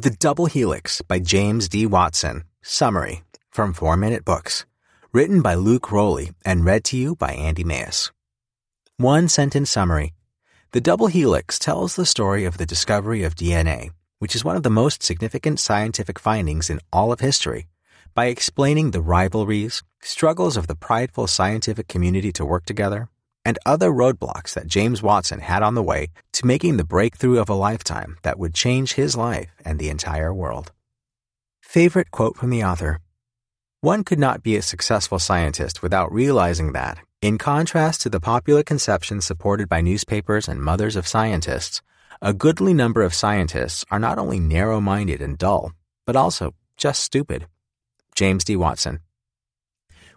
The Double Helix by James D. Watson. Summary from 4 Minute Books. Written by Luke Rowley and read to you by Andy Mayes. One sentence summary. The double helix tells the story of the discovery of DNA, which is one of the most significant scientific findings in all of history, by explaining the rivalries, struggles of the prideful scientific community to work together, and other roadblocks that James Watson had on the way to making the breakthrough of a lifetime that would change his life and the entire world. Favorite quote from the author One could not be a successful scientist without realizing that, in contrast to the popular conception supported by newspapers and mothers of scientists, a goodly number of scientists are not only narrow minded and dull, but also just stupid. James D. Watson.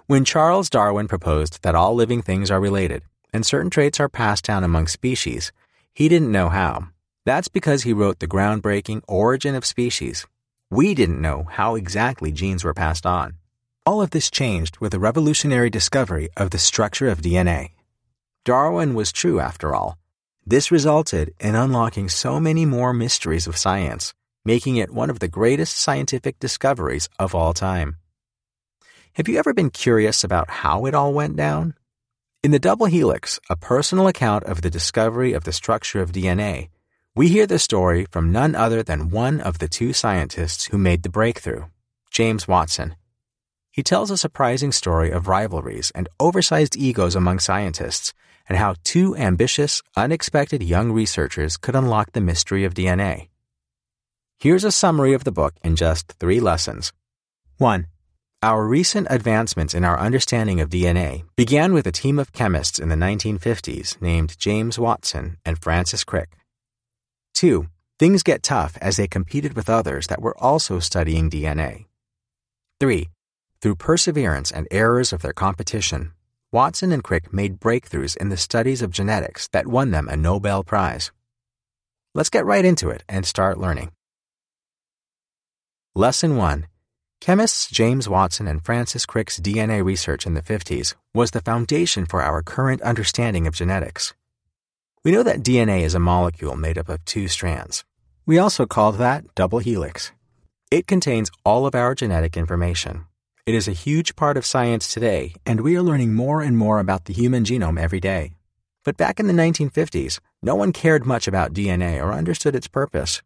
When Charles Darwin proposed that all living things are related, and certain traits are passed down among species, he didn't know how. That's because he wrote the groundbreaking Origin of Species. We didn't know how exactly genes were passed on. All of this changed with the revolutionary discovery of the structure of DNA. Darwin was true after all. This resulted in unlocking so many more mysteries of science, making it one of the greatest scientific discoveries of all time. Have you ever been curious about how it all went down? In the double helix, a personal account of the discovery of the structure of DNA, we hear the story from none other than one of the two scientists who made the breakthrough, James Watson. He tells a surprising story of rivalries and oversized egos among scientists and how two ambitious, unexpected young researchers could unlock the mystery of DNA. Here's a summary of the book in just three lessons. 1. Our recent advancements in our understanding of DNA began with a team of chemists in the 1950s named James Watson and Francis Crick. 2. Things get tough as they competed with others that were also studying DNA. 3. Through perseverance and errors of their competition, Watson and Crick made breakthroughs in the studies of genetics that won them a Nobel Prize. Let's get right into it and start learning. Lesson 1 Chemists James Watson and Francis Crick's DNA research in the 50s was the foundation for our current understanding of genetics. We know that DNA is a molecule made up of two strands. We also call that double helix. It contains all of our genetic information. It is a huge part of science today, and we are learning more and more about the human genome every day. But back in the 1950s, no one cared much about DNA or understood its purpose.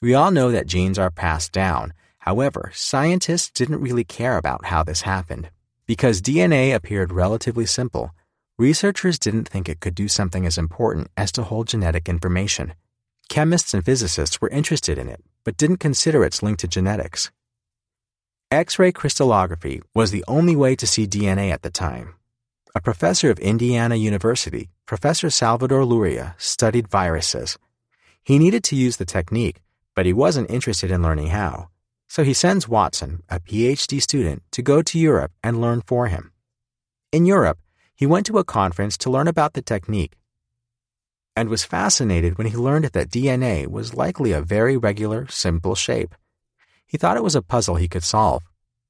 We all know that genes are passed down However, scientists didn't really care about how this happened. Because DNA appeared relatively simple, researchers didn't think it could do something as important as to hold genetic information. Chemists and physicists were interested in it, but didn't consider its link to genetics. X ray crystallography was the only way to see DNA at the time. A professor of Indiana University, Professor Salvador Luria, studied viruses. He needed to use the technique, but he wasn't interested in learning how. So he sends Watson, a PhD student, to go to Europe and learn for him. In Europe, he went to a conference to learn about the technique and was fascinated when he learned that DNA was likely a very regular, simple shape. He thought it was a puzzle he could solve.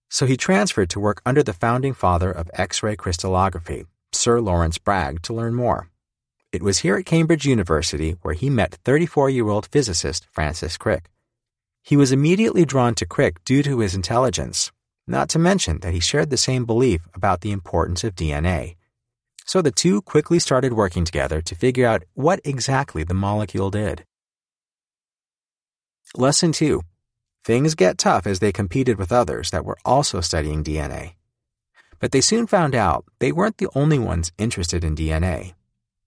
So he transferred to work under the founding father of X ray crystallography, Sir Lawrence Bragg, to learn more. It was here at Cambridge University where he met 34 year old physicist Francis Crick. He was immediately drawn to Crick due to his intelligence, not to mention that he shared the same belief about the importance of DNA. So the two quickly started working together to figure out what exactly the molecule did. Lesson 2 Things get tough as they competed with others that were also studying DNA. But they soon found out they weren't the only ones interested in DNA.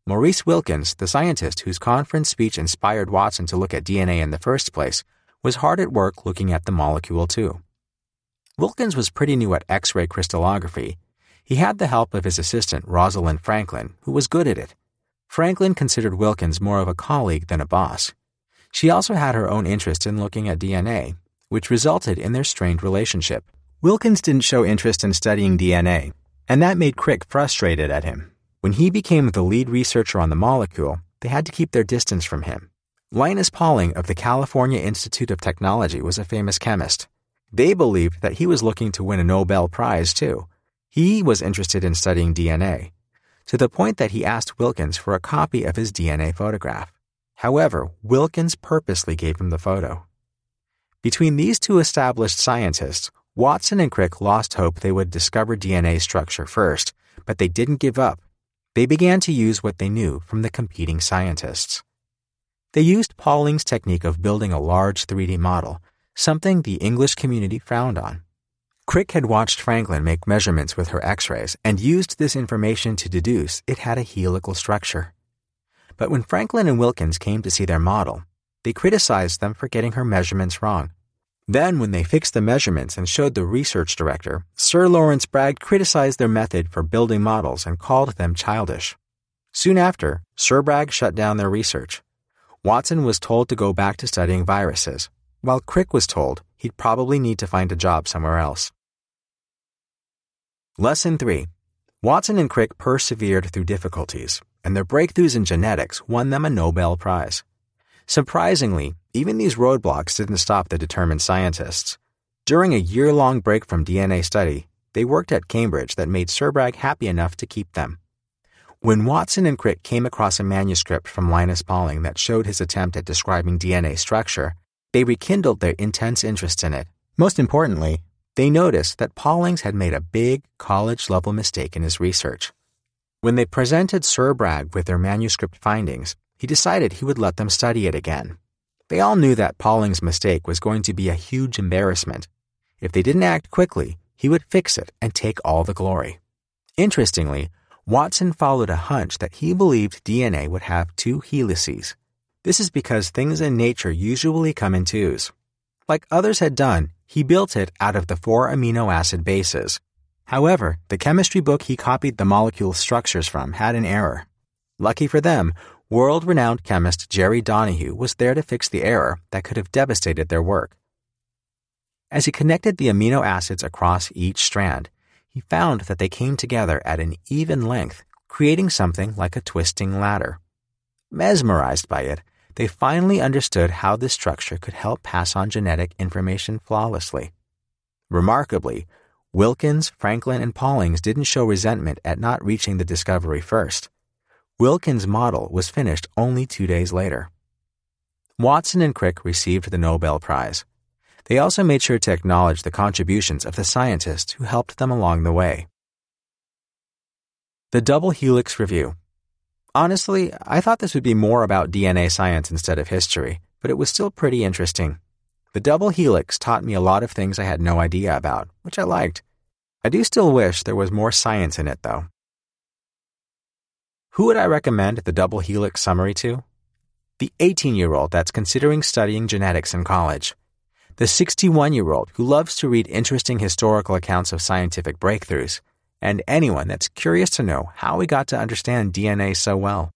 Maurice Wilkins, the scientist whose conference speech inspired Watson to look at DNA in the first place, was hard at work looking at the molecule too. Wilkins was pretty new at X ray crystallography. He had the help of his assistant, Rosalind Franklin, who was good at it. Franklin considered Wilkins more of a colleague than a boss. She also had her own interest in looking at DNA, which resulted in their strained relationship. Wilkins didn't show interest in studying DNA, and that made Crick frustrated at him. When he became the lead researcher on the molecule, they had to keep their distance from him. Linus Pauling of the California Institute of Technology was a famous chemist. They believed that he was looking to win a Nobel Prize, too. He was interested in studying DNA, to the point that he asked Wilkins for a copy of his DNA photograph. However, Wilkins purposely gave him the photo. Between these two established scientists, Watson and Crick lost hope they would discover DNA structure first, but they didn't give up. They began to use what they knew from the competing scientists. They used Pauling's technique of building a large 3D model, something the English community frowned on. Crick had watched Franklin make measurements with her x rays and used this information to deduce it had a helical structure. But when Franklin and Wilkins came to see their model, they criticized them for getting her measurements wrong. Then, when they fixed the measurements and showed the research director, Sir Lawrence Bragg criticized their method for building models and called them childish. Soon after, Sir Bragg shut down their research. Watson was told to go back to studying viruses, while Crick was told he'd probably need to find a job somewhere else. Lesson 3 Watson and Crick persevered through difficulties, and their breakthroughs in genetics won them a Nobel Prize. Surprisingly, even these roadblocks didn't stop the determined scientists. During a year long break from DNA study, they worked at Cambridge that made Sir Bragg happy enough to keep them. When Watson and Crick came across a manuscript from Linus Pauling that showed his attempt at describing DNA structure, they rekindled their intense interest in it. Most importantly, they noticed that Paulings had made a big college level mistake in his research. When they presented Sir Bragg with their manuscript findings, he decided he would let them study it again. They all knew that Pauling's mistake was going to be a huge embarrassment. If they didn't act quickly, he would fix it and take all the glory. Interestingly, Watson followed a hunch that he believed DNA would have two helices. This is because things in nature usually come in twos. Like others had done, he built it out of the four amino acid bases. However, the chemistry book he copied the molecule structures from had an error. Lucky for them, world renowned chemist Jerry Donohue was there to fix the error that could have devastated their work. As he connected the amino acids across each strand, he found that they came together at an even length, creating something like a twisting ladder. Mesmerized by it, they finally understood how this structure could help pass on genetic information flawlessly. Remarkably, Wilkins, Franklin, and Paulings didn't show resentment at not reaching the discovery first. Wilkins' model was finished only two days later. Watson and Crick received the Nobel Prize. They also made sure to acknowledge the contributions of the scientists who helped them along the way. The Double Helix Review Honestly, I thought this would be more about DNA science instead of history, but it was still pretty interesting. The double helix taught me a lot of things I had no idea about, which I liked. I do still wish there was more science in it, though. Who would I recommend the double helix summary to? The 18 year old that's considering studying genetics in college. The 61 year old who loves to read interesting historical accounts of scientific breakthroughs. And anyone that's curious to know how we got to understand DNA so well.